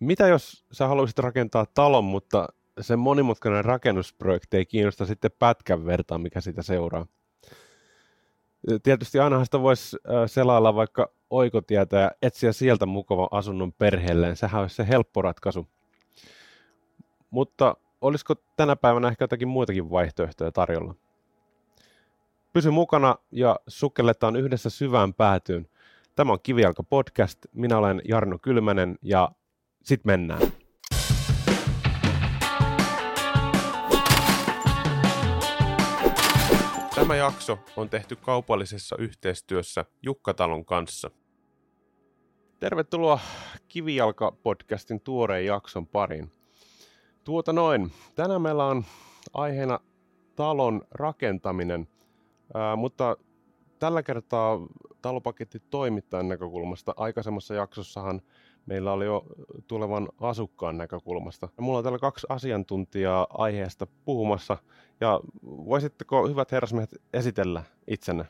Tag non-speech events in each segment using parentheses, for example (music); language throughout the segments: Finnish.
Mitä jos sä haluaisit rakentaa talon, mutta se monimutkainen rakennusprojekti ei kiinnosta sitten pätkän vertaa, mikä sitä seuraa? Tietysti ainahan sitä voisi selailla vaikka oikotietä ja etsiä sieltä mukava asunnon perheelleen. Sehän olisi se helppo ratkaisu. Mutta olisiko tänä päivänä ehkä jotakin muitakin vaihtoehtoja tarjolla? Pysy mukana ja sukelletaan yhdessä syvään päätyyn. Tämä on Kivijalka podcast. Minä olen Jarno Kylmänen ja sit mennään. Tämä jakso on tehty kaupallisessa yhteistyössä Jukkatalon kanssa. Tervetuloa Kivijalka-podcastin tuoreen jakson pariin. Tuota noin, tänään meillä on aiheena talon rakentaminen, ää, mutta tällä kertaa talopaketti toimittajan näkökulmasta. Aikaisemmassa jaksossahan meillä oli jo tulevan asukkaan näkökulmasta. Mulla on täällä kaksi asiantuntijaa aiheesta puhumassa. Ja voisitteko, hyvät herrasmiehet, esitellä itsenne?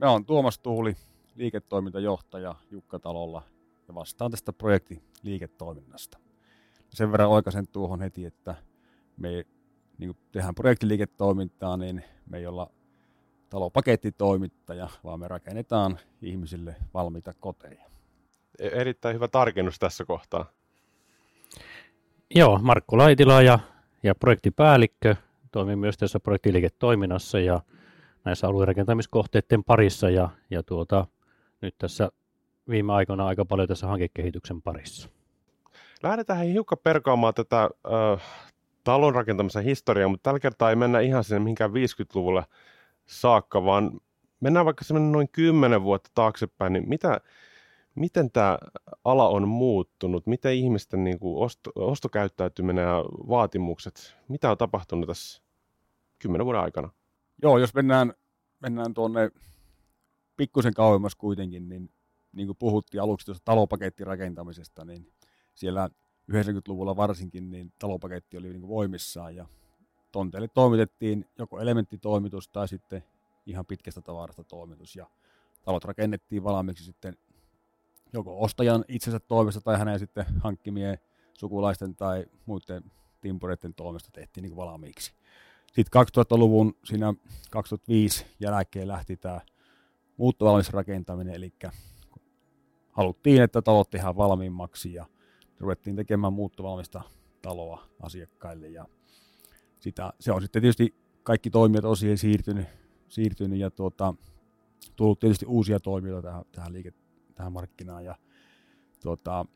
Mä oon Tuomas Tuuli, liiketoimintajohtaja Jukka Talolla ja vastaan tästä projekti liiketoiminnasta. Sen verran oikaisen tuohon heti, että me niin tehdään projektiliiketoimintaa, niin me ei olla talopakettitoimittaja, vaan me rakennetaan ihmisille valmiita koteja. E, erittäin hyvä tarkennus tässä kohtaa. Joo, Markku Laitila ja, ja projektipäällikkö toimii myös tässä projektiliiketoiminnassa ja näissä aluerakentamiskohteiden parissa ja, ja tuota, nyt tässä viime aikoina aika paljon tässä hankekehityksen parissa. Lähdetään hiukan perkaamaan tätä äh, talon rakentamisen historiaa, mutta tällä kertaa ei mennä ihan sinne mihinkään 50-luvulle saakka, vaan mennään vaikka noin 10 vuotta taaksepäin, niin mitä, miten tämä ala on muuttunut? Miten ihmisten niin kuin osto, ostokäyttäytyminen ja vaatimukset, mitä on tapahtunut tässä 10 vuoden aikana? Joo, jos mennään, mennään tuonne pikkusen kauemmas kuitenkin, niin niin kuin puhuttiin aluksi tuosta talopakettirakentamisesta, niin siellä 90-luvulla varsinkin niin talopaketti oli niin kuin voimissaan ja tonteille toimitettiin joko elementtitoimitus tai sitten ihan pitkästä tavarasta toimitus ja talot rakennettiin valmiiksi sitten joko ostajan itsensä toimesta tai hänen sitten hankkimien sukulaisten tai muiden timpureiden toimesta tehtiin niin valmiiksi. Sitten 2000-luvun siinä 2005 jälkeen lähti tämä muuttovalmis rakentaminen, eli haluttiin, että talot tehdään valmiimmaksi ja ruvettiin tekemään muuttovalmista taloa asiakkaille ja sitä, se on sitten tietysti kaikki toimijat on siihen siirtynyt, siirtynyt ja tuota, tullut tietysti uusia toimijoita tähän, tähän, liike, tähän markkinaan ja tuota,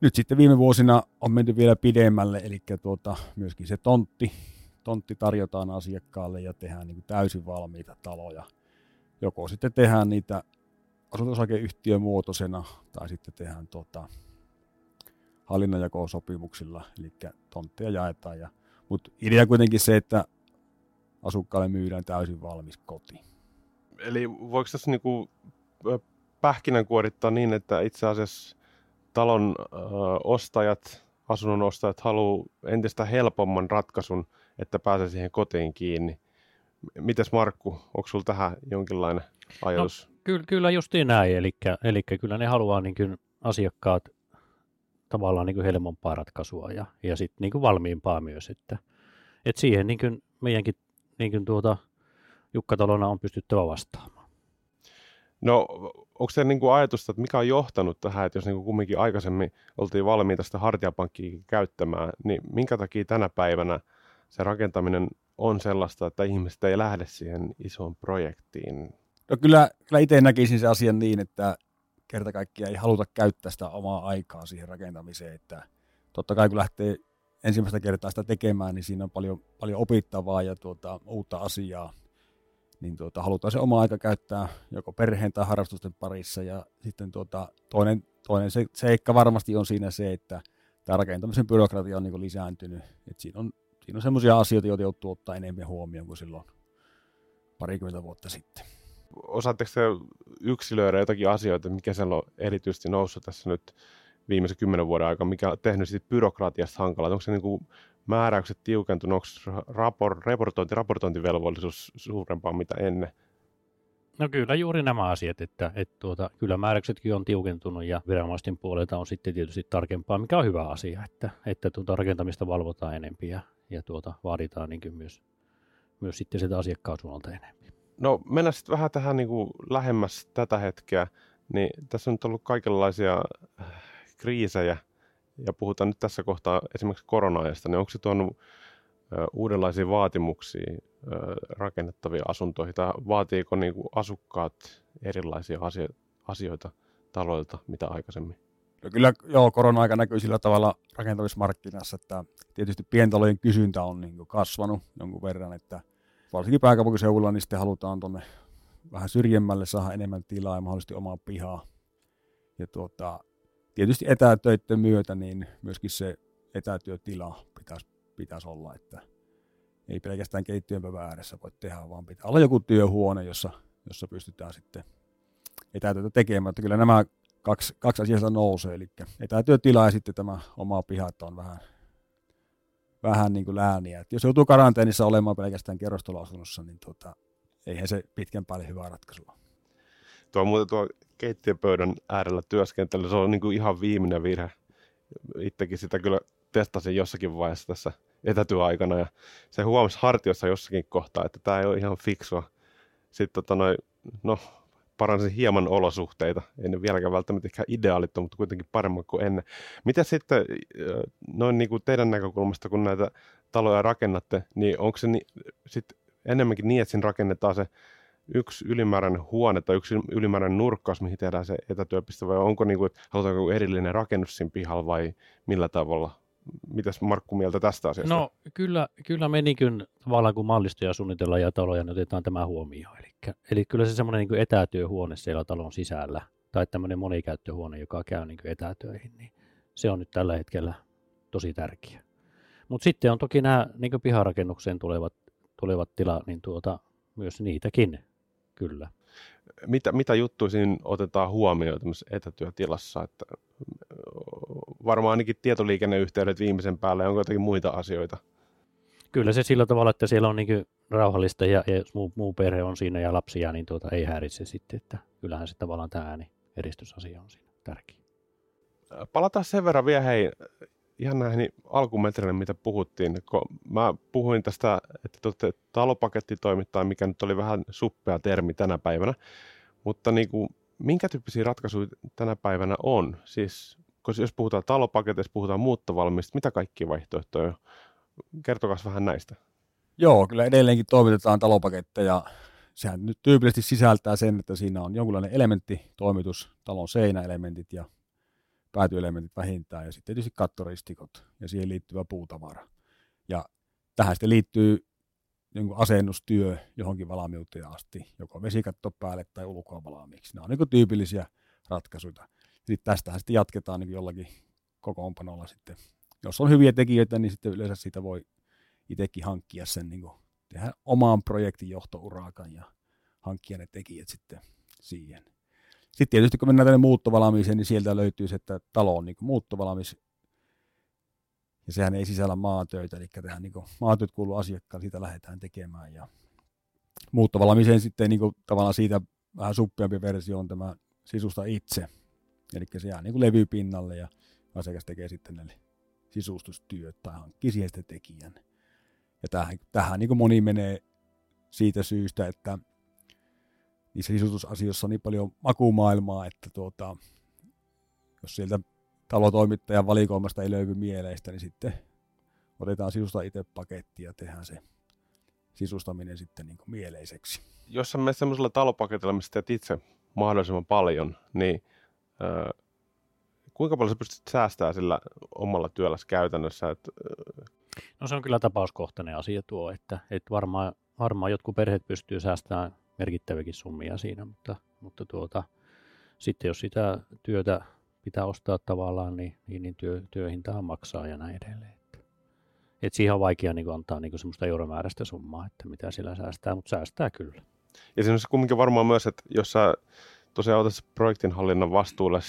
nyt sitten viime vuosina on menty vielä pidemmälle, eli tuota, myöskin se tontti, tontti tarjotaan asiakkaalle ja tehdään niin täysin valmiita taloja. Joko sitten tehdään niitä asunto muotoisena tai sitten tehdään tuota, hallinnanjako-sopimuksilla, eli tontteja jaetaan. Ja, mutta idea kuitenkin se, että asukkaalle myydään täysin valmis koti. Eli voiko tässä niinku pähkinänkuorittaa niin, että itse asiassa talon ö, ostajat, asunnon ostajat haluaa entistä helpomman ratkaisun, että pääsee siihen kotiin kiinni. Mites Markku, onko sinulla tähän jonkinlainen ajatus? No, kyllä, kyllä justiin näin, eli, eli kyllä ne haluaa niin kuin asiakkaat tavallaan niin kuin helpompaa ratkaisua ja, ja sitten niin kuin valmiimpaa myös, että, että siihen niin kuin meidänkin niin kuin tuota, Jukkatalona on pystyttävä vastaamaan. No, onko se niin kuin ajatusta, että mikä on johtanut tähän, että jos niin kuin kumminkin aikaisemmin oltiin valmiita sitä hartiapankkia käyttämään, niin minkä takia tänä päivänä se rakentaminen on sellaista, että ihmiset ei lähde siihen isoon projektiin? No kyllä, kyllä itse näkisin se asian niin, että kerta kaikkiaan ei haluta käyttää sitä omaa aikaa siihen rakentamiseen, että totta kai kun lähtee ensimmäistä kertaa sitä tekemään, niin siinä on paljon, paljon opittavaa ja tuota, uutta asiaa, niin tuota, halutaan se oma aika käyttää joko perheen tai harrastusten parissa. Ja sitten tuota, toinen, toinen se, seikka varmasti on siinä se, että tämä rakentamisen byrokratia on niin lisääntynyt, että siinä on, siinä on sellaisia asioita, joita joutuu ottaa enemmän huomioon kuin silloin parikymmentä vuotta sitten osaatteko te yksilöidä jotakin asioita, mikä siellä on erityisesti noussut tässä nyt viimeisen kymmenen vuoden aikana, mikä on tehnyt siitä byrokratiasta hankalaa? Onko se niin kuin määräykset tiukentunut, onko rapor, raportointi, raportointivelvollisuus suurempaa mitä ennen? No kyllä juuri nämä asiat, että, että tuota, kyllä määräyksetkin on tiukentunut ja viranomaisten puolelta on sitten tietysti tarkempaa, mikä on hyvä asia, että, että tuota rakentamista valvotaan enempi ja, ja tuota, vaaditaan niin myös, myös sitten sitä asiakkaan suunnalta enemmän. No mennään sitten vähän tähän niin kuin lähemmäs tätä hetkeä, niin tässä on nyt ollut kaikenlaisia äh, kriisejä ja puhutaan nyt tässä kohtaa esimerkiksi korona-ajasta, niin onko se tuonut uudenlaisia vaatimuksia rakennettavia asuntoihin, tai vaatiiko niin kuin asukkaat erilaisia asioita taloilta mitä aikaisemmin? No kyllä joo, korona-aika näkyy sillä tavalla rakentamismarkkinassa, että tietysti pientalojen kysyntä on niin kasvanut jonkun verran, että varsinkin pääkaupunkiseudulla niin sitten halutaan tuonne vähän syrjemmälle saada enemmän tilaa ja mahdollisesti omaa pihaa. Ja tuota, tietysti etätöiden myötä niin myöskin se etätyötila pitäisi pitäisi olla, että ei pelkästään keittiön ääressä voi tehdä, vaan pitää olla joku työhuone, jossa, jossa pystytään sitten etätyötä tekemään. Että kyllä nämä kaksi, kaksi asiaa nousee, eli etätyötila ja sitten tämä oma piha, että on vähän, vähän niin kuin lääniä. Että jos joutuu karanteenissa olemaan pelkästään kerrostaloasunnossa, niin tuota, eihän se pitkän päälle hyvä ratkaisu ole. Tuo muuten tuo keittiöpöydän äärellä työskentely, se on niin kuin ihan viimeinen virhe. Itsekin sitä kyllä testasin jossakin vaiheessa tässä etätyöaikana ja se huomasi hartiossa jossakin kohtaa, että tämä ei ole ihan fiksua. Sitten tota noi, no, paransin hieman olosuhteita. En vieläkään välttämättä ehkä ideaalit, mutta kuitenkin paremmin kuin ennen. Mitä sitten noin niin kuin teidän näkökulmasta, kun näitä taloja rakennatte, niin onko se ni, sit enemmänkin niin, että siinä rakennetaan se yksi ylimääräinen huone tai yksi ylimääräinen nurkkaus, mihin tehdään se etätyöpiste, vai onko niin kuin, halutaanko erillinen rakennus siinä pihalla vai millä tavalla Mitäs Markku mieltä tästä asiasta? No kyllä, kyllä me niin kuin, tavallaan kun mallistoja suunnitellaan ja taloja, niin otetaan tämä huomioon. Eli, eli kyllä se semmoinen niin etätyöhuone siellä talon sisällä, tai tämmöinen monikäyttöhuone, joka käy niin etätöihin, niin se on nyt tällä hetkellä tosi tärkeä. Mutta sitten on toki nämä niin piharakennukseen tulevat, tulevat tilat, niin tuota, myös niitäkin, kyllä mitä, mitä juttuja siinä otetaan huomioon etätyötilassa? Että varmaan ainakin tietoliikenneyhteydet viimeisen päälle, onko jotakin muita asioita? Kyllä se sillä tavalla, että siellä on niin rauhallista ja, ja jos muu, muu perhe on siinä ja lapsia, niin tuota, ei häiritse sitten, että kyllähän se tavallaan tämä ääni eristysasia on siinä tärkeä. Palataan sen verran vielä hei, ihan näihin alkumetreille, mitä puhuttiin. Kun mä puhuin tästä, että te talopakettitoimittaja, mikä nyt oli vähän suppea termi tänä päivänä, mutta niin kuin, minkä tyyppisiä ratkaisuja tänä päivänä on? Siis, koska jos puhutaan talopaketeista, puhutaan muuttovalmista, mitä kaikkia vaihtoehtoja? Kertokaa vähän näistä. Joo, kyllä edelleenkin toimitetaan talopaketteja. Sehän nyt tyypillisesti sisältää sen, että siinä on jonkunlainen elementti, toimitus, talon seinäelementit ja päätyelementit vähintään ja sitten tietysti kattoristikot ja siihen liittyvä puutavara. Ja tähän sitten liittyy niin asennustyö johonkin valmiuteen asti, joko vesikatto päälle tai ulkoa valmiiksi. Nämä on niin tyypillisiä ratkaisuja. Sitten tästähän sitten jatketaan niin jollakin kokoonpanolla sitten. Jos on hyviä tekijöitä, niin sitten yleensä siitä voi itsekin hankkia sen, niin kuin tehdä omaan projektin johtourakan ja hankkia ne tekijät sitten siihen. Sitten tietysti kun mennään tänne muuttovalmiiseen, niin sieltä löytyy se, että talo on niin muuttovalmis ja sehän ei sisällä maatöitä, eli tähän niin maatyöt kuuluu asiakkaan, siitä lähdetään tekemään. Ja muuttovalmiiseen sitten niin kuin, tavallaan siitä vähän suppeampi versio on tämä sisusta itse, eli se jää niin levypinnalle ja asiakas tekee sitten ne sisustustyöt tai hankkii siihen sitten tekijän. Ja tähän, tähän niin moni menee siitä syystä, että niissä sisustusasioissa on niin paljon makumaailmaa, että tuota, jos sieltä talotoimittajan valikoimasta ei löydy mieleistä, niin sitten otetaan sisusta itse paketti ja tehdään se sisustaminen sitten niin kuin mieleiseksi. Jos sä menet semmoisella talopaketilla, missä teet itse mahdollisimman paljon, niin äh, kuinka paljon sä pystyt säästämään sillä omalla työlläsi käytännössä? Että, äh... No se on kyllä tapauskohtainen asia tuo, että, että varmaan, varmaan jotkut perheet pystyy säästämään merkittäviäkin summia siinä, mutta, mutta tuota, sitten jos sitä työtä pitää ostaa tavallaan, niin, niin, niin työ, työhintaa maksaa ja näin edelleen. Että, et siihen on vaikea niin antaa niin semmoista euromääräistä summaa, että mitä sillä säästää, mutta säästää kyllä. Ja siinä on kumminkin varmaan myös, että jos sä tosiaan otat projektinhallinnan vastuulle,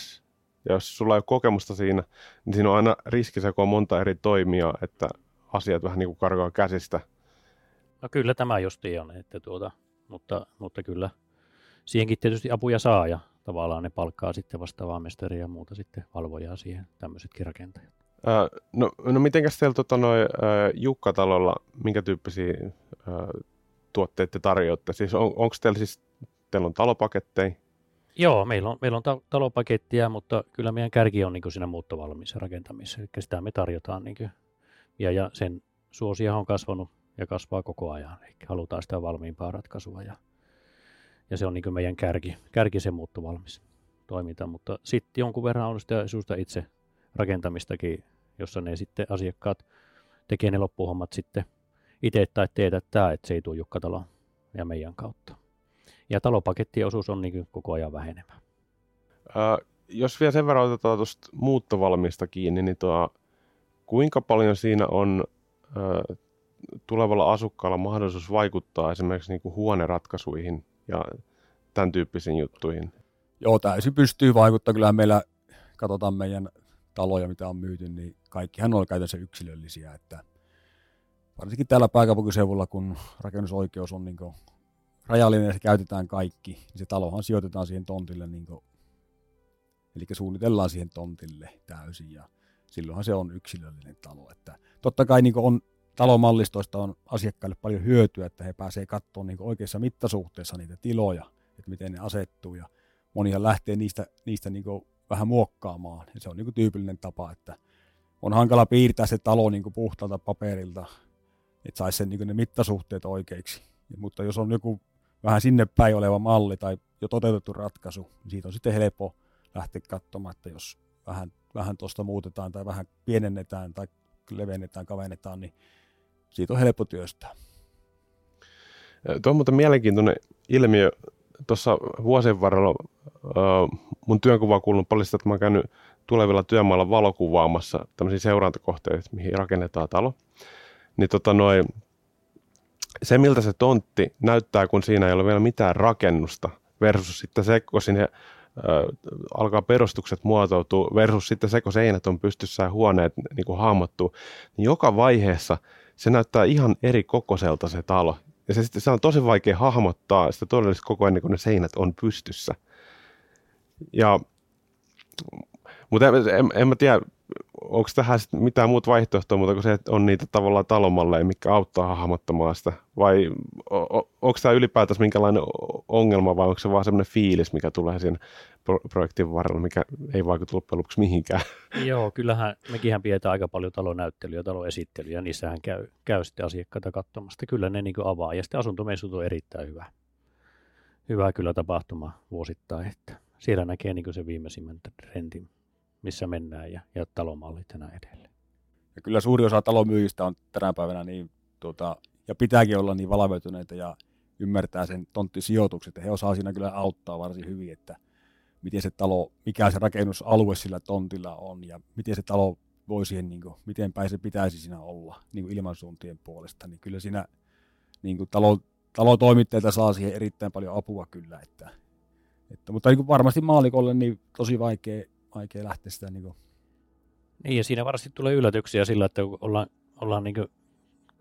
ja jos sulla ei ole kokemusta siinä, niin siinä on aina riski se, kun on monta eri toimia, että asiat vähän niin kuin karkaa käsistä. No kyllä tämä justi on, että tuota, mutta, mutta kyllä siihenkin tietysti apuja saa ja tavallaan ne palkkaa sitten vastaavaa mestaria ja muuta sitten valvojaa siihen, tämmöisetkin rakentajat. Öö, no, no mitenkäs teillä tota, noi, öö, Jukka-talolla, minkä tyyppisiä öö, tuotteita te tarjoatte? Siis on, onko teillä siis, teillä on talopaketteja? Joo, meillä on, meillä on ta- talopakettia, mutta kyllä meidän kärki on niin kuin siinä muuttovalmiissa rakentamisessa, eli sitä me tarjotaan niin kuin, ja, ja sen suosia on kasvanut ja kasvaa koko ajan, eli halutaan sitä valmiimpaa ratkaisua ja, ja se on niin meidän kärki, kärki se muuttovalmis toiminta, mutta sitten jonkun verran on sitä, sitä itse rakentamistakin, jossa ne sitten asiakkaat tekee ne loppuhommat sitten itse tai teetättää, että se ei tule Jukkatalo ja meidän kautta. Ja talopakettien osuus on niin koko ajan vähenemään. Ää, jos vielä sen verran otetaan tuosta muuttovalmista kiinni, niin tuo, kuinka paljon siinä on ää, tulevalla asukkaalla mahdollisuus vaikuttaa esimerkiksi niin kuin huoneratkaisuihin ja tämän tyyppisiin juttuihin? Joo, täysin pystyy vaikuttaa. Kyllä meillä, katsotaan meidän taloja, mitä on myyty, niin kaikkihan on käytännössä yksilöllisiä. Että varsinkin täällä pääkaupunkiseudulla, kun rakennusoikeus on niin rajallinen ja se käytetään kaikki, niin se talohan sijoitetaan siihen tontille, niin kuin, eli suunnitellaan siihen tontille täysin ja silloinhan se on yksilöllinen talo. Että totta kai niin on talomallistoista on asiakkaille paljon hyötyä, että he pääsevät katsomaan niin oikeassa mittasuhteessa niitä tiloja, että miten ne asettuu ja monia lähtee niistä, niistä niin vähän muokkaamaan. Ja se on niin tyypillinen tapa, että on hankala piirtää se talo niin puhtaalta paperilta, että saisi sen niin ne mittasuhteet oikeiksi. Mutta jos on joku vähän sinne päin oleva malli tai jo toteutettu ratkaisu, niin siitä on sitten helppo lähteä katsomaan, että jos vähän, vähän tuosta muutetaan tai vähän pienennetään tai levennetään, kavennetaan, niin siitä on helppo työstää. Tuo on muuten mielenkiintoinen ilmiö. Tuossa vuosien varrella mun työnkuva on kuulunut paljon sitä, että mä oon käynyt tulevilla työmailla valokuvaamassa tämmöisiä seurantakohteita, mihin rakennetaan talo. Niin tota noin, se, miltä se tontti näyttää, kun siinä ei ole vielä mitään rakennusta, versus sitten se, kun sinne äh, alkaa perustukset muotoutua, versus sitten se, kun seinät on pystyssä ja huoneet niin kuin hahmottuu, niin joka vaiheessa se näyttää ihan eri kokoiselta se talo. Ja se, se on tosi vaikea hahmottaa sitä todellista koko ajan, kun ne seinät on pystyssä. Ja, mutta en, en, en mä tiedä, onko tähän mitään muuta vaihtoehtoa muuta kuin se, on niitä tavallaan talomalleja, mikä auttaa hahmottamaan sitä? Vai onko tämä ylipäätänsä minkälainen ongelma vai onko se vaan semmoinen fiilis, mikä tulee siinä pro- projektin varrella, mikä ei vaikuta loppujen lopuksi mihinkään? (laughs) Joo, kyllähän mekin pidetään aika paljon talonäyttelyä, taloesittelyä, niissähän käy, käy sitten asiakkaita katsomasta. Kyllä ne niin avaa ja sitten asuntomessut on erittäin hyvä. Hyvä kyllä tapahtuma vuosittain, että siellä näkee niin se viimeisimmän trendin missä mennään ja, ja talomallit ja näin edelleen. Ja kyllä suuri osa talomyyjistä on tänä päivänä niin, tuota, ja pitääkin olla niin valveutuneita ja ymmärtää sen tonttisijoitukset, ja he osaa siinä kyllä auttaa varsin hyvin, että miten se talo, mikä se rakennusalue sillä tontilla on, ja miten se talo voi siihen, niin kuin, miten päin se pitäisi siinä olla niin kuin ilmansuuntien puolesta, niin kyllä siinä niin kuin talo, talotoimittajilta saa siihen erittäin paljon apua kyllä, että, että mutta niin kuin varmasti maalikolle niin tosi vaikea vaikea lähteä sitä niin kuin... Niin, ja siinä varmasti tulee yllätyksiä sillä, että ollaan, ollaan niin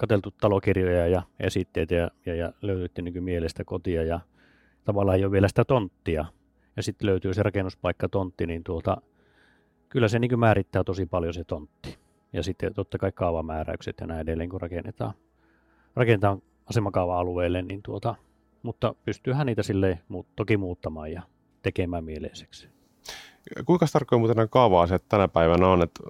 katseltu talokirjoja ja esitteitä ja, ja, ja löytyy niin mielestä kotia ja tavallaan ei ole vielä sitä tonttia. Ja sitten löytyy se rakennuspaikka tontti, niin tuota, kyllä se niin määrittää tosi paljon se tontti. Ja sitten totta kai kaavamääräykset ja näin edelleen, kun rakennetaan, rakennetaan asemakaava-alueelle, niin tuota, mutta pystyyhän niitä sille toki muuttamaan ja tekemään mieleiseksi. Kuinka tarkkoja muuten nämä kaava-asiat tänä päivänä on? Että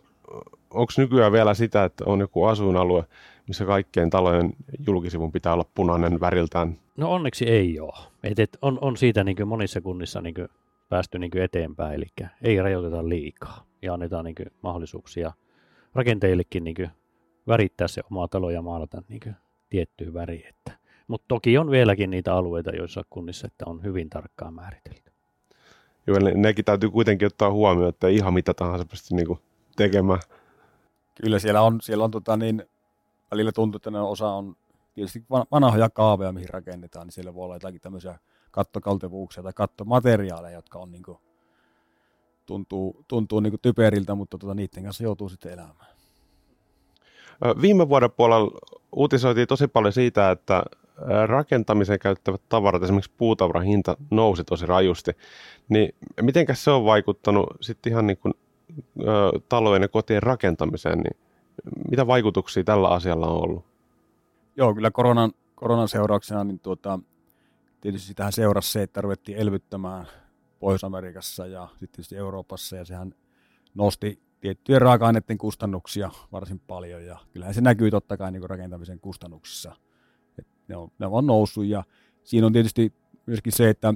onko nykyään vielä sitä, että on joku asuinalue, missä kaikkien talojen julkisivun pitää olla punainen väriltään? No onneksi ei ole. Et, et on, on siitä niin monissa kunnissa niin päästy niin eteenpäin, eli ei rajoiteta liikaa ja annetaan niin mahdollisuuksia rakenteillekin niin värittää se oma talo ja maalata niin tiettyä väriä. Mutta toki on vieläkin niitä alueita, joissa kunnissa että on hyvin tarkkaan määritelty. Joo, ne, nekin täytyy kuitenkin ottaa huomioon, että ihan mitä tahansa pysty niinku tekemään. Kyllä siellä on, siellä on tota niin, välillä tuntuu, että ne osa on tietysti vanhoja kaaveja, mihin rakennetaan, niin siellä voi olla jotakin tämmöisiä kattokaltevuuksia tai kattomateriaaleja, jotka on niin kuin, tuntuu, tuntuu niin kuin typeriltä, mutta tota, niiden kanssa joutuu sitten elämään. Viime vuoden puolella uutisoitiin tosi paljon siitä, että rakentamiseen käyttävät tavarat, esimerkiksi puutavaran hinta nousi tosi rajusti, niin mitenkäs se on vaikuttanut sitten ihan niin kuin, ö, talojen ja kotien rakentamiseen, niin mitä vaikutuksia tällä asialla on ollut? Joo, kyllä koronan, koronan seurauksena niin tuota, tietysti tähän seurasi se, että ruvettiin elvyttämään Pohjois-Amerikassa ja sitten Euroopassa, ja sehän nosti tiettyjen raaka-aineiden kustannuksia varsin paljon, ja kyllähän se näkyy totta kai niin rakentamisen kustannuksissa. Et ne, on, ne on noussut, ja siinä on tietysti myöskin se, että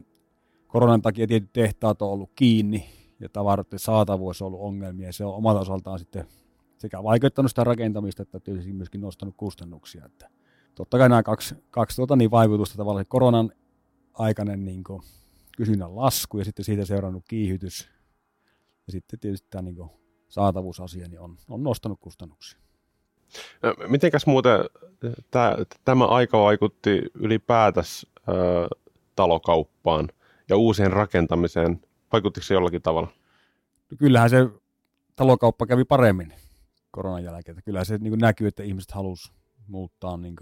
koronan takia tietyt tehtaat on ollut kiinni, ja tavaroiden saatavuus on ollut ongelmia, se on omalta osaltaan sitten sekä vaikeuttanut sitä rakentamista, että tietysti myöskin nostanut kustannuksia. Että totta kai nämä kaksi, kaksi tuota, niin vaikutusta tavallaan koronan aikainen niin kuin, kysynnän lasku ja sitten siitä seurannut kiihytys ja sitten tietysti tämä niin kuin, saatavuusasia niin on, on nostanut kustannuksia. Mitenkäs muuten tämä, tämä aika vaikutti ylipäätänsä talokauppaan ja uusien rakentamiseen? Vaikuttiko se jollakin tavalla? No kyllähän se talokauppa kävi paremmin koronan jälkeen. Kyllähän se niin näkyy, että ihmiset halusivat muuttaa niin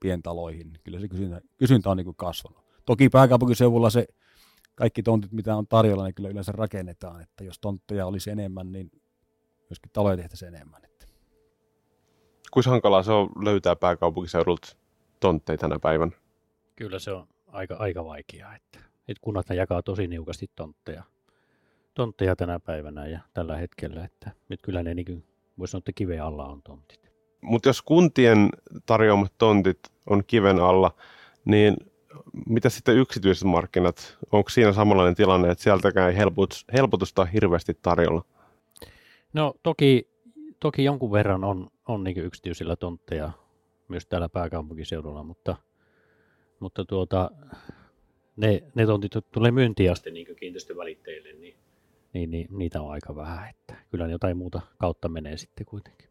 pientaloihin. Kyllä se kysyntä, kysyntä on niin kasvanut. Toki pääkaupunkiseudulla se kaikki tontit, mitä on tarjolla, niin kyllä yleensä rakennetaan. Että jos tontteja olisi enemmän, niin myöskin taloja tehtäisiin enemmän. Että. Kuinka hankalaa se on löytää pääkaupunkiseudulta tontteja tänä päivänä? Kyllä se on aika, aika vaikeaa. Että, että kunnat jakaa tosi niukasti tontteja, tontteja tänä päivänä ja tällä hetkellä. Että nyt kyllä ne niin voisi sanoa, että kiven alla on tontit. Mutta jos kuntien tarjoamat tontit on kiven alla, niin mitä sitten yksityiset markkinat? Onko siinä samanlainen tilanne, että sieltäkään ei helpotusta hirveästi tarjolla? No toki, toki jonkun verran on, on niin yksityisillä tontteja myös täällä pääkaupunkiseudulla, mutta, mutta tuota, ne, ne tontit tulee myyntiin asti niin kiinteistövälitteille, niin, niin, niin, niitä on aika vähän. Että kyllä jotain muuta kautta menee sitten kuitenkin.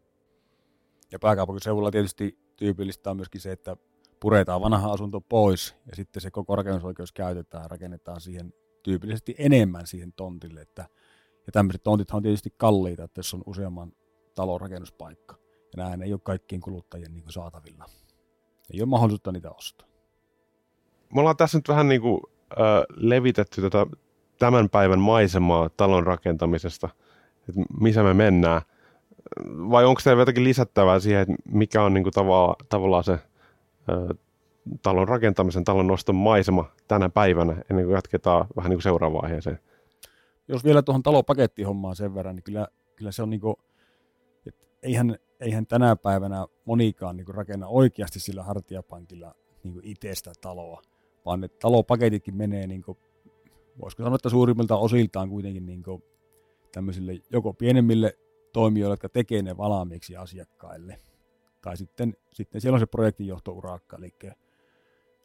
Ja pääkaupunkiseudulla tietysti tyypillistä on myöskin se, että puretaan vanha asunto pois ja sitten se koko rakennusoikeus käytetään, rakennetaan siihen tyypillisesti enemmän siihen tontille. Että, ja tämmöiset tontithan on tietysti kalliita, että jos on useamman talon rakennuspaikka. Ja näin ei ole kaikkien kuluttajien niin saatavilla. Ei ole mahdollisuutta niitä ostaa. Me ollaan tässä nyt vähän niin kuin, äh, levitetty tätä tämän päivän maisemaa talon rakentamisesta, että missä me mennään. Vai onko teillä jotakin lisättävää siihen, että mikä on niin kuin tavallaan, tavallaan se talon rakentamisen, talon noston maisema tänä päivänä, ennen kuin jatketaan vähän niin kuin seuraavaan aiheeseen. Jos vielä tuohon talopakettihommaan sen verran, niin kyllä, kyllä se on niin kuin, että eihän, eihän tänä päivänä monikaan niin kuin rakenna oikeasti sillä hartiapankilla niin kuin itsestä taloa, vaan ne talopaketitkin menee, niin kuin, voisiko sanoa, että suurimmilta osiltaan kuitenkin niin kuin tämmöisille joko pienemmille toimijoille, jotka tekee ne valmiiksi asiakkaille – tai sitten, sitten siellä on se projektinjohtourakka, eli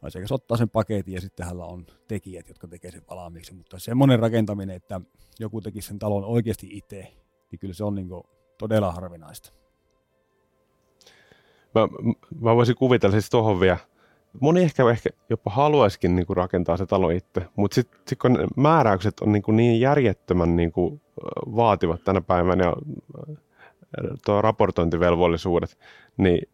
asiakas ottaa sen paketin ja sitten hänellä on tekijät, jotka tekee sen valmiiksi. Mutta semmoinen rakentaminen, että joku tekisi sen talon oikeasti itse, niin kyllä se on niin todella harvinaista. Mä, mä voisin kuvitella siis tuohon vielä, moni ehkä, ehkä jopa haluaisikin niin kuin rakentaa se talo itse, mutta sitten sit kun määräykset on niin, kuin niin järjettömän niin kuin vaativat tänä päivänä ja tuo raportointivelvollisuudet, niin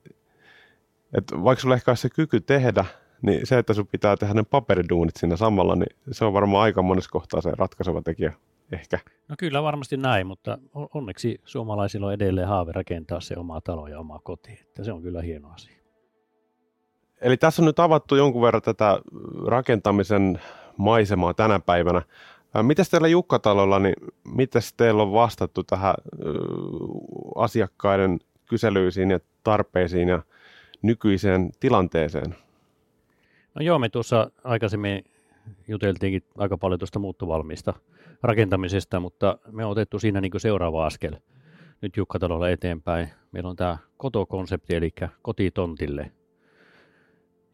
että vaikka sulla ehkä olisi se kyky tehdä, niin se, että sun pitää tehdä ne paperiduunit siinä samalla, niin se on varmaan aika monessa kohtaa se ratkaiseva tekijä ehkä. No kyllä varmasti näin, mutta onneksi suomalaisilla on edelleen haave rakentaa se oma talo ja oma koti, että se on kyllä hieno asia. Eli tässä on nyt avattu jonkun verran tätä rakentamisen maisemaa tänä päivänä. Miten teillä Jukkatalolla, niin miten teillä on vastattu tähän asiakkaiden kyselyisiin ja tarpeisiin ja nykyiseen tilanteeseen? No joo, me tuossa aikaisemmin juteltiinkin aika paljon tuosta muuttovalmista rakentamisesta, mutta me on otettu siinä niin seuraava askel nyt Jukkatalolla eteenpäin. Meillä on tämä kotokonsepti, eli kotitontille.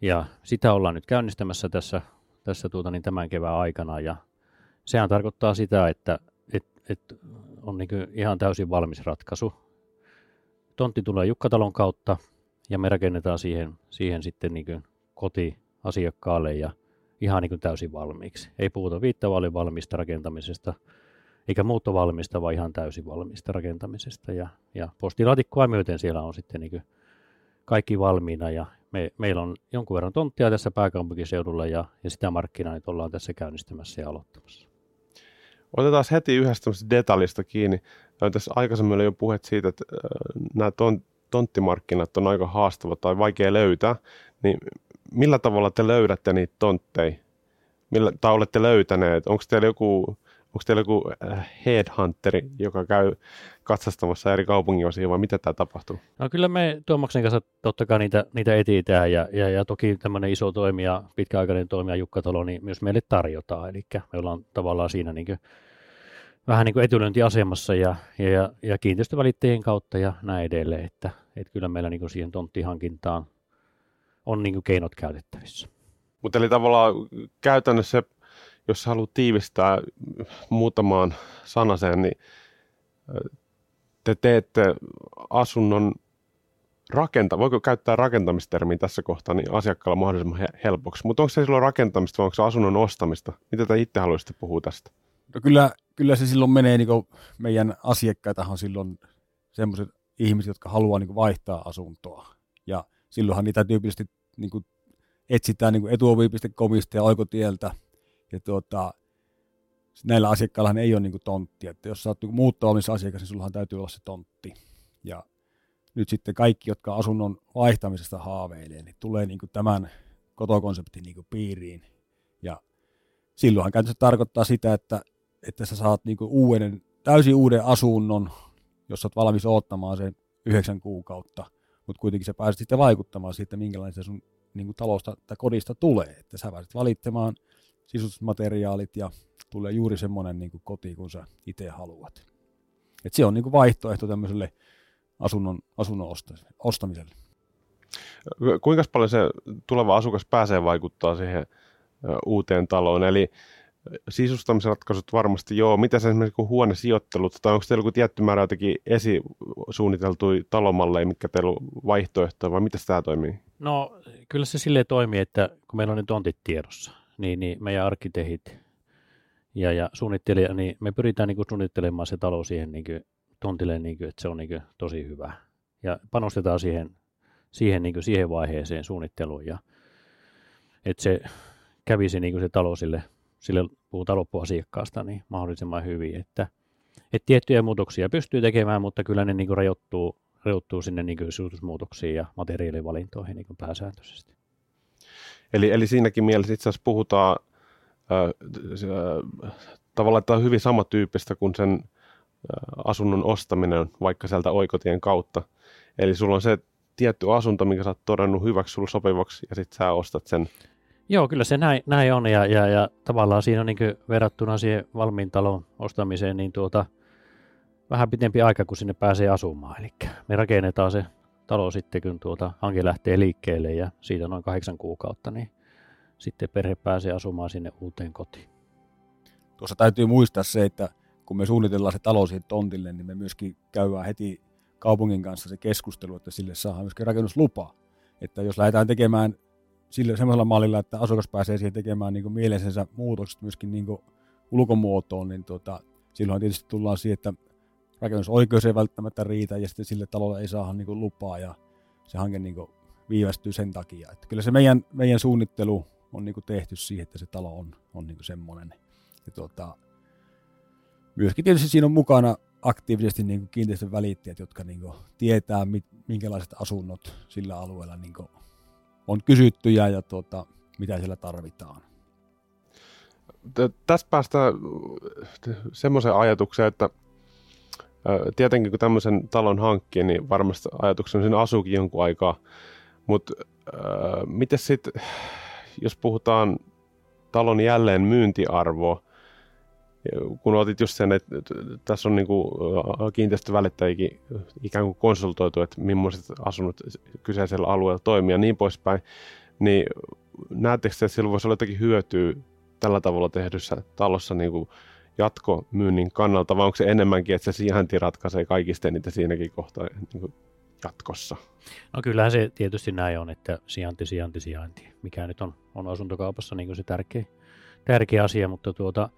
Ja sitä ollaan nyt käynnistämässä tässä, tässä tuota, niin tämän kevään aikana. Ja sehän tarkoittaa sitä, että et, et on niin ihan täysin valmis ratkaisu. Tontti tulee Jukkatalon kautta ja me rakennetaan siihen, siihen sitten niin koti asiakkaalle ja ihan niin täysin valmiiksi. Ei puhuta viittavaalin valmista rakentamisesta, eikä muuttovalmista, vaan ihan täysin valmista rakentamisesta. Ja, ja postilaatikkoa myöten siellä on sitten niin kaikki valmiina ja me, meillä on jonkun verran tonttia tässä pääkaupunkiseudulla ja, ja sitä markkinaa nyt ollaan tässä käynnistämässä ja aloittamassa. Otetaan heti yhdestä detaljista kiinni. Tässä aikaisemmin oli jo puhet siitä, että nämä ton, tonttimarkkinat on aika haastava tai vaikea löytää. Niin millä tavalla te löydätte niitä tontteja? Millä, tai olette löytäneet? Onko teillä joku onko teillä joku äh, headhunteri, joka käy katsastamassa eri kaupunginosia vai mitä tämä tapahtuu? No kyllä me Tuomaksen kanssa totta kai niitä, niitä etsitään ja, ja, ja toki tämmöinen iso toimija, pitkäaikainen toimija Jukka Talo, niin myös meille tarjotaan. Eli me ollaan tavallaan siinä niin kuin, vähän niin kuin etulyöntiasemassa ja, ja, ja, ja kiinteistövälittäjien kautta ja näin edelleen. Että, että kyllä meillä niin kuin siihen tonttihankintaan on niin kuin keinot käytettävissä. Mutta eli tavallaan käytännössä jos haluat tiivistää muutamaan sanaseen, niin te teette asunnon rakenta, voiko käyttää rakentamistermiä tässä kohtaa niin asiakkaalla mahdollisimman helpoksi, mutta onko se silloin rakentamista vai onko se asunnon ostamista? Mitä te itse haluaisitte puhua tästä? No kyllä, kyllä se silloin menee, niin meidän asiakkaitahan silloin sellaiset ihmiset, jotka haluaa niin vaihtaa asuntoa. Ja silloinhan niitä tyypillisesti niin etsitään niin etuovi.comista ja oikotieltä – ja tuota, näillä asiakkailla ei ole niin tonttia. Että jos sä oot niin asiakas, niin sullahan täytyy olla se tontti. Ja nyt sitten kaikki, jotka asunnon vaihtamisesta haaveilee, niin tulee niin tämän kotokonseptin niin piiriin. Ja silloinhan käytännössä tarkoittaa sitä, että, että sä saat niin uuden, täysin uuden asunnon, jos oot valmis odottamaan sen yhdeksän kuukautta, mutta kuitenkin sä pääset sitten vaikuttamaan siitä, minkälainen se sun niin talosta tai kodista tulee. Että sä pääset valitsemaan – sisustusmateriaalit ja tulee juuri semmoinen niin kuin koti, kun sä itse haluat. Et se on niin kuin vaihtoehto tämmöiselle asunnon, asunnon ostamiselle. Kuinka paljon se tuleva asukas pääsee vaikuttaa siihen uuteen taloon? Eli sisustamisratkaisut varmasti joo. Mitä se esimerkiksi kun huonesijoittelut, tai onko teillä joku tietty määrä jotenkin esisuunniteltuja talomalleja, mitkä teillä on vaihtoehtoja, vai miten tämä toimii? No kyllä se silleen toimii, että kun meillä on ne tontit tiedossa, niin, niin meidän arkkitehit ja, ja suunnittelija, niin me pyritään niin kuin suunnittelemaan se talo siihen niin kuin, tontille, niin kuin, että se on niin kuin, tosi hyvä. Ja panostetaan siihen, siihen, niin kuin, siihen vaiheeseen suunnitteluun, ja että se kävisi niin kuin se talo sille, sille puhutaan loppuasiakkaasta niin mahdollisimman hyvin, että, että tiettyjä muutoksia pystyy tekemään, mutta kyllä ne niin kuin rajoittuu, rajoittuu sinne niin kuin ja materiaalivalintoihin niin kuin pääsääntöisesti. Eli, eli siinäkin mielessä itse asiassa puhutaan äh, tavallaan, että on hyvin samantyyppistä kuin sen äh, asunnon ostaminen vaikka sieltä oikotien kautta. Eli sulla on se tietty asunto, minkä sä oot todennut hyväksi sulla sopivaksi, ja sitten sä ostat sen. Joo, kyllä se näin, näin on, ja, ja, ja tavallaan siinä on niin verrattuna siihen valmiin talon ostamiseen, niin tuota, vähän pitempi aika, kun sinne pääsee asumaan. Eli me rakennetaan se talo sitten, kun tuota hanke lähtee liikkeelle ja siitä noin kahdeksan kuukautta, niin sitten perhe pääsee asumaan sinne uuteen kotiin. Tuossa täytyy muistaa se, että kun me suunnitellaan se talo siihen tontille, niin me myöskin käydään heti kaupungin kanssa se keskustelu, että sille saadaan myöskin rakennuslupa. Että jos lähdetään tekemään sillä semmoisella mallilla, että asukas pääsee siihen tekemään niin mielensä muutokset myöskin niin ulkomuotoon, niin tuota, silloin tietysti tullaan siihen, että rakennusoikeus ei välttämättä riitä ja sitten sille talolle ei saa niin lupaa ja se hanke niin viivästyy sen takia. Että kyllä se meidän, meidän suunnittelu on niin tehty siihen, että se talo on, on niin semmoinen. Ja tuota, myöskin tietysti siinä on mukana aktiivisesti niin kiinteistön välittäjät, jotka niin tietää, minkälaiset asunnot sillä alueella niin on kysyttyjä ja tuota, mitä siellä tarvitaan. Tässä päästään semmoiseen ajatukseen, että Tietenkin kun tämmöisen talon hankkii, niin varmasti ajatuksena siinä asuukin jonkun aikaa. Mutta äh, miten sitten, jos puhutaan talon jälleen myyntiarvoa, kun otit just sen, että tässä on niinku kiinteistövälittäjikin ikään kuin konsultoitu, että millaiset asunnot kyseisellä alueella toimii ja niin poispäin, niin näettekö että sillä voisi olla jotakin hyötyä tällä tavalla tehdyssä talossa niin kuin jatkomyynnin kannalta, vai onko se enemmänkin, että se sijainti ratkaisee kaikista eniten siinäkin kohtaa niin kuin jatkossa? No kyllähän se tietysti näin on, että sijainti, sijainti, sijainti, mikä nyt on, on asuntokaupassa niin kuin se tärkeä, tärkeä asia, mutta tuota,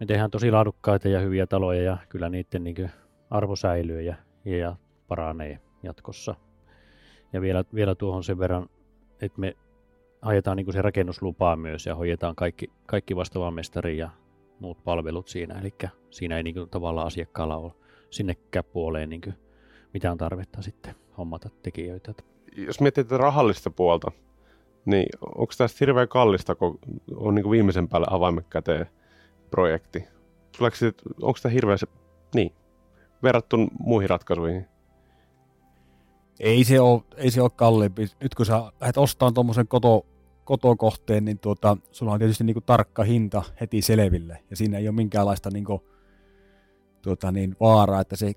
me tehdään tosi laadukkaita ja hyviä taloja ja kyllä niiden niin kuin arvo säilyy ja, ja paranee jatkossa. Ja vielä, vielä tuohon sen verran että me ajetaan niin kuin se rakennuslupaa myös ja hoidetaan kaikki, kaikki vastaavaan mestari ja muut palvelut siinä. Eli siinä ei niin kuin, tavallaan asiakkaalla ole sinnekään puoleen niin kuin, mitään tarvetta sitten hommata tekijöitä. Jos miettii tätä rahallista puolta, niin onko tästä hirveän kallista, kun on niin kuin viimeisen päälle avaimet käteen projekti? onko tämä hirveän se, niin, verrattuna muihin ratkaisuihin? Ei se ole, ei se ole kalliimpi. Nyt kun sä lähdet ostamaan tuommoisen koto, kotokohteen, niin tuota, sulla on tietysti niin kuin tarkka hinta heti selville. Ja siinä ei ole minkäänlaista niin kuin, tuota, niin vaaraa, että se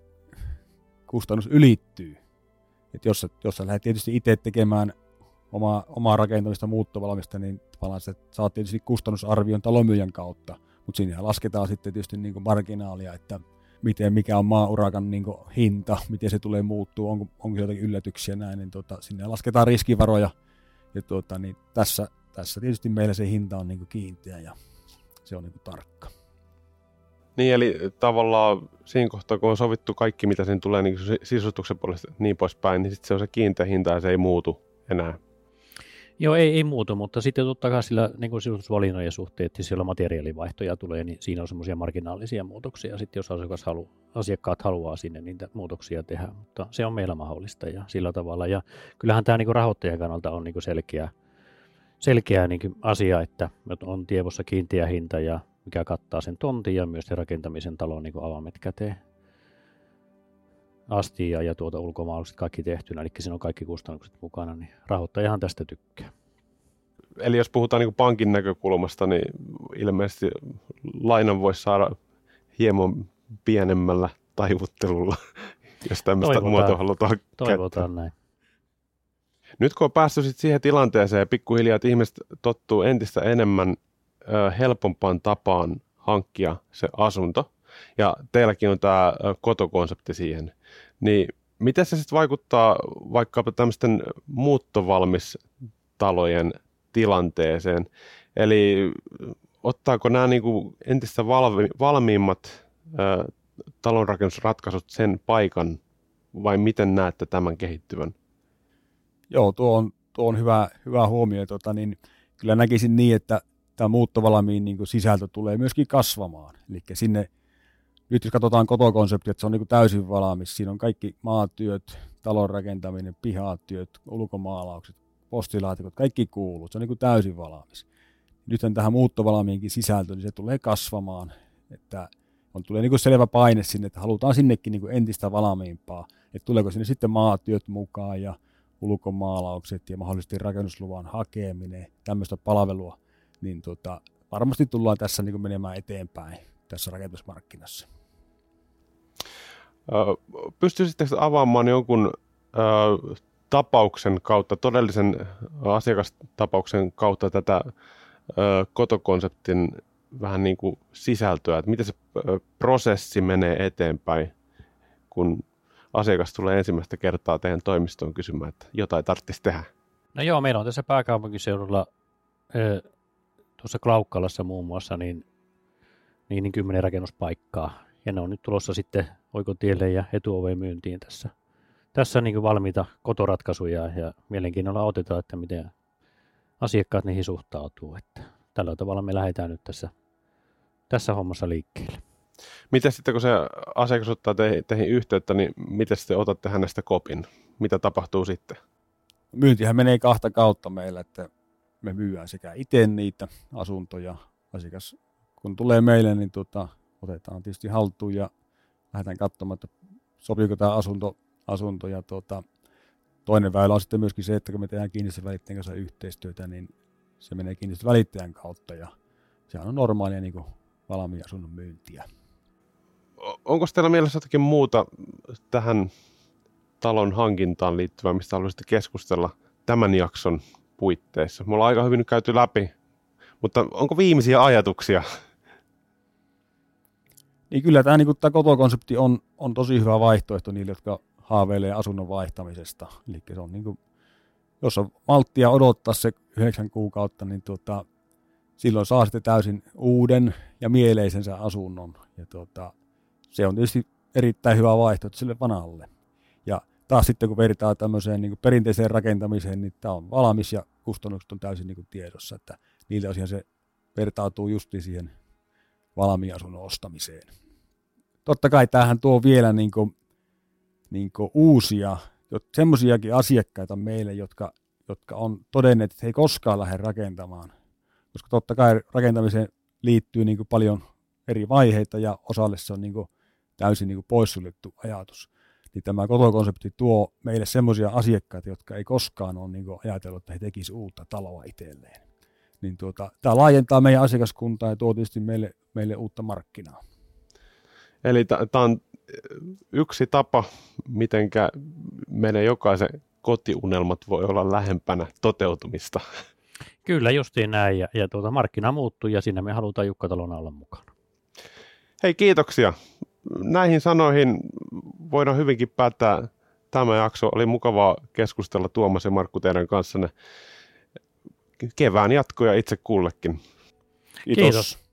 kustannus ylittyy. Et jos, jos sä lähdet tietysti itse tekemään omaa, omaa rakentamista muuttovalmista, niin tavallaan sä saat tietysti kustannusarvion talomyyjän kautta, mutta siinä lasketaan sitten tietysti niin kuin marginaalia, että miten, mikä on maaurakan niin hinta, miten se tulee muuttuu, onko, onko jotakin yllätyksiä näin, niin tuota, sinne lasketaan riskivaroja. Ja tuota, niin tässä, tässä tietysti meillä se hinta on niin kiinteä ja se on niin tarkka. Niin, eli tavallaan siinä kohtaa, kun on sovittu kaikki, mitä sen tulee niin sisustuksen puolesta niin poispäin, niin sitten se on se kiinteä hinta ja se ei muutu enää. Joo, ei, ei muutu, mutta sitten totta kai sillä niin kuin suhteen, että siellä materiaalivaihtoja tulee, niin siinä on semmoisia marginaalisia muutoksia. Sitten jos asiakas halu, asiakkaat haluaa sinne niitä muutoksia tehdä, mutta se on meillä mahdollista ja sillä tavalla. Ja kyllähän tämä niin rahoittajan kannalta on niin selkeä, selkeä niin asia, että on tievossa kiinteä hinta ja mikä kattaa sen tontin ja myös sen rakentamisen talon niin avaimet käteen asti ja, ja tuota ulkomaalaiset kaikki tehtynä, eli siinä on kaikki kustannukset mukana, niin rahoittajahan tästä tykkää. Eli jos puhutaan niin pankin näkökulmasta, niin ilmeisesti lainan voisi saada hieman pienemmällä taivuttelulla, (laughs) jos tämmöistä toivotaan, muotoa halutaan Toivotaan käyttää. näin. Nyt kun on päästy sit siihen tilanteeseen ja pikkuhiljaa, että ihmiset tottuu entistä enemmän ö, helpompaan tapaan hankkia se asunto, ja teilläkin on tämä kotokonsepti siihen, niin miten se sitten vaikuttaa vaikkapa tämmöisten muuttovalmistalojen tilanteeseen? Eli ottaako nämä niin kuin entistä valmi, valmiimmat ä, talonrakennusratkaisut sen paikan vai miten näette tämän kehittyvän? Joo, tuo on, tuo on hyvä, hyvä huomio. Tota, niin kyllä näkisin niin, että tämä muuttovalmiin niin kuin sisältö tulee myöskin kasvamaan. Eli sinne nyt jos katsotaan kotokonsepti, että se on niin täysin valmis, siinä on kaikki maatyöt, talon rakentaminen, pihatyöt, ulkomaalaukset, postilaatikot, kaikki kuuluu, se on niin täysin valmis. Nythän tähän muuttovalmiinkin sisältö, niin se tulee kasvamaan, että on tulee niin selvä paine sinne, että halutaan sinnekin niin entistä valmiimpaa, että tuleeko sinne sitten maatyöt mukaan ja ulkomaalaukset ja mahdollisesti rakennusluvan hakeminen, tämmöistä palvelua, niin tota, varmasti tullaan tässä niin menemään eteenpäin tässä rakennusmarkkinassa. Pystyisittekö avaamaan jonkun tapauksen kautta, todellisen asiakastapauksen kautta tätä kotokonseptin vähän niin kuin sisältöä, että miten se prosessi menee eteenpäin, kun asiakas tulee ensimmäistä kertaa teidän toimistoon kysymään, että jotain tarvitsisi tehdä? No joo, meillä on tässä pääkaupunkiseudulla tuossa Klaukkalassa muun muassa niin, niin, niin kymmenen rakennuspaikkaa, ja ne on nyt tulossa sitten oikotielle ja etuoveen myyntiin tässä. Tässä on niin valmiita kotoratkaisuja ja mielenkiinnolla otetaan, että miten asiakkaat niihin suhtautuu. Että tällä tavalla me lähdetään nyt tässä, tässä hommassa liikkeelle. Miten sitten, kun se asiakas ottaa te, teihin yhteyttä, niin miten sitten otatte hänestä kopin? Mitä tapahtuu sitten? Myyntihän menee kahta kautta meillä, että me myydään sekä itse niitä asuntoja. Asiakas, kun tulee meille, niin tuota, otetaan tietysti haltuun ja lähdetään katsomaan, että sopiiko tämä asunto, asunto ja tuota, toinen väylä on sitten myöskin se, että kun me tehdään kiinnistys välittäjän kanssa yhteistyötä, niin se menee kiinnistys välittäjän kautta ja sehän on normaalia niin valmiin asunnon myyntiä. Onko teillä mielessä jotakin muuta tähän talon hankintaan liittyvää, mistä haluaisitte keskustella tämän jakson puitteissa? Me ollaan aika hyvin nyt käyty läpi, mutta onko viimeisiä ajatuksia niin kyllä tämä, niin tämä kotokonsepti on, on tosi hyvä vaihtoehto niille, jotka haaveilee asunnon vaihtamisesta. Eli se on niin kuin, jos on malttia odottaa se yhdeksän kuukautta, niin tuota, silloin saa sitten täysin uuden ja mieleisensä asunnon. Ja tuota, se on tietysti erittäin hyvä vaihtoehto sille vanalle. Ja taas sitten kun vertaa tämmöiseen niin perinteiseen rakentamiseen, niin tämä on valmis ja kustannukset on täysin niin tiedossa, että niiltä osin se vertautuu justi siihen valmiin asunnon ostamiseen. Totta kai tämähän tuo vielä niin kuin, niin kuin uusia, semmoisiakin asiakkaita meille, jotka, jotka on todenneet, että he ei koskaan lähde rakentamaan. Koska totta kai rakentamiseen liittyy niin kuin paljon eri vaiheita ja osalle se on niin kuin täysin niin kuin poissuljettu ajatus. Niin tämä kotokonsepti tuo meille semmoisia asiakkaita, jotka ei koskaan ole niin kuin ajatellut, että he tekisivät uutta taloa itselleen. Niin tuota, tämä laajentaa meidän asiakaskuntaa ja tuo tietysti meille, meille uutta markkinaa. Eli tämä on yksi tapa, miten meidän jokaisen kotiunelmat voi olla lähempänä toteutumista. Kyllä, justiin näin. Ja, ja tuota, markkina muuttuu ja siinä me halutaan Jukkatalon olla mukana. Hei, kiitoksia. Näihin sanoihin voidaan hyvinkin päättää tämä jakso. Oli mukavaa keskustella Tuomas ja Markku teidän kanssanne. Kevään jatkoja itse kullekin. Kiitos. Kiitos.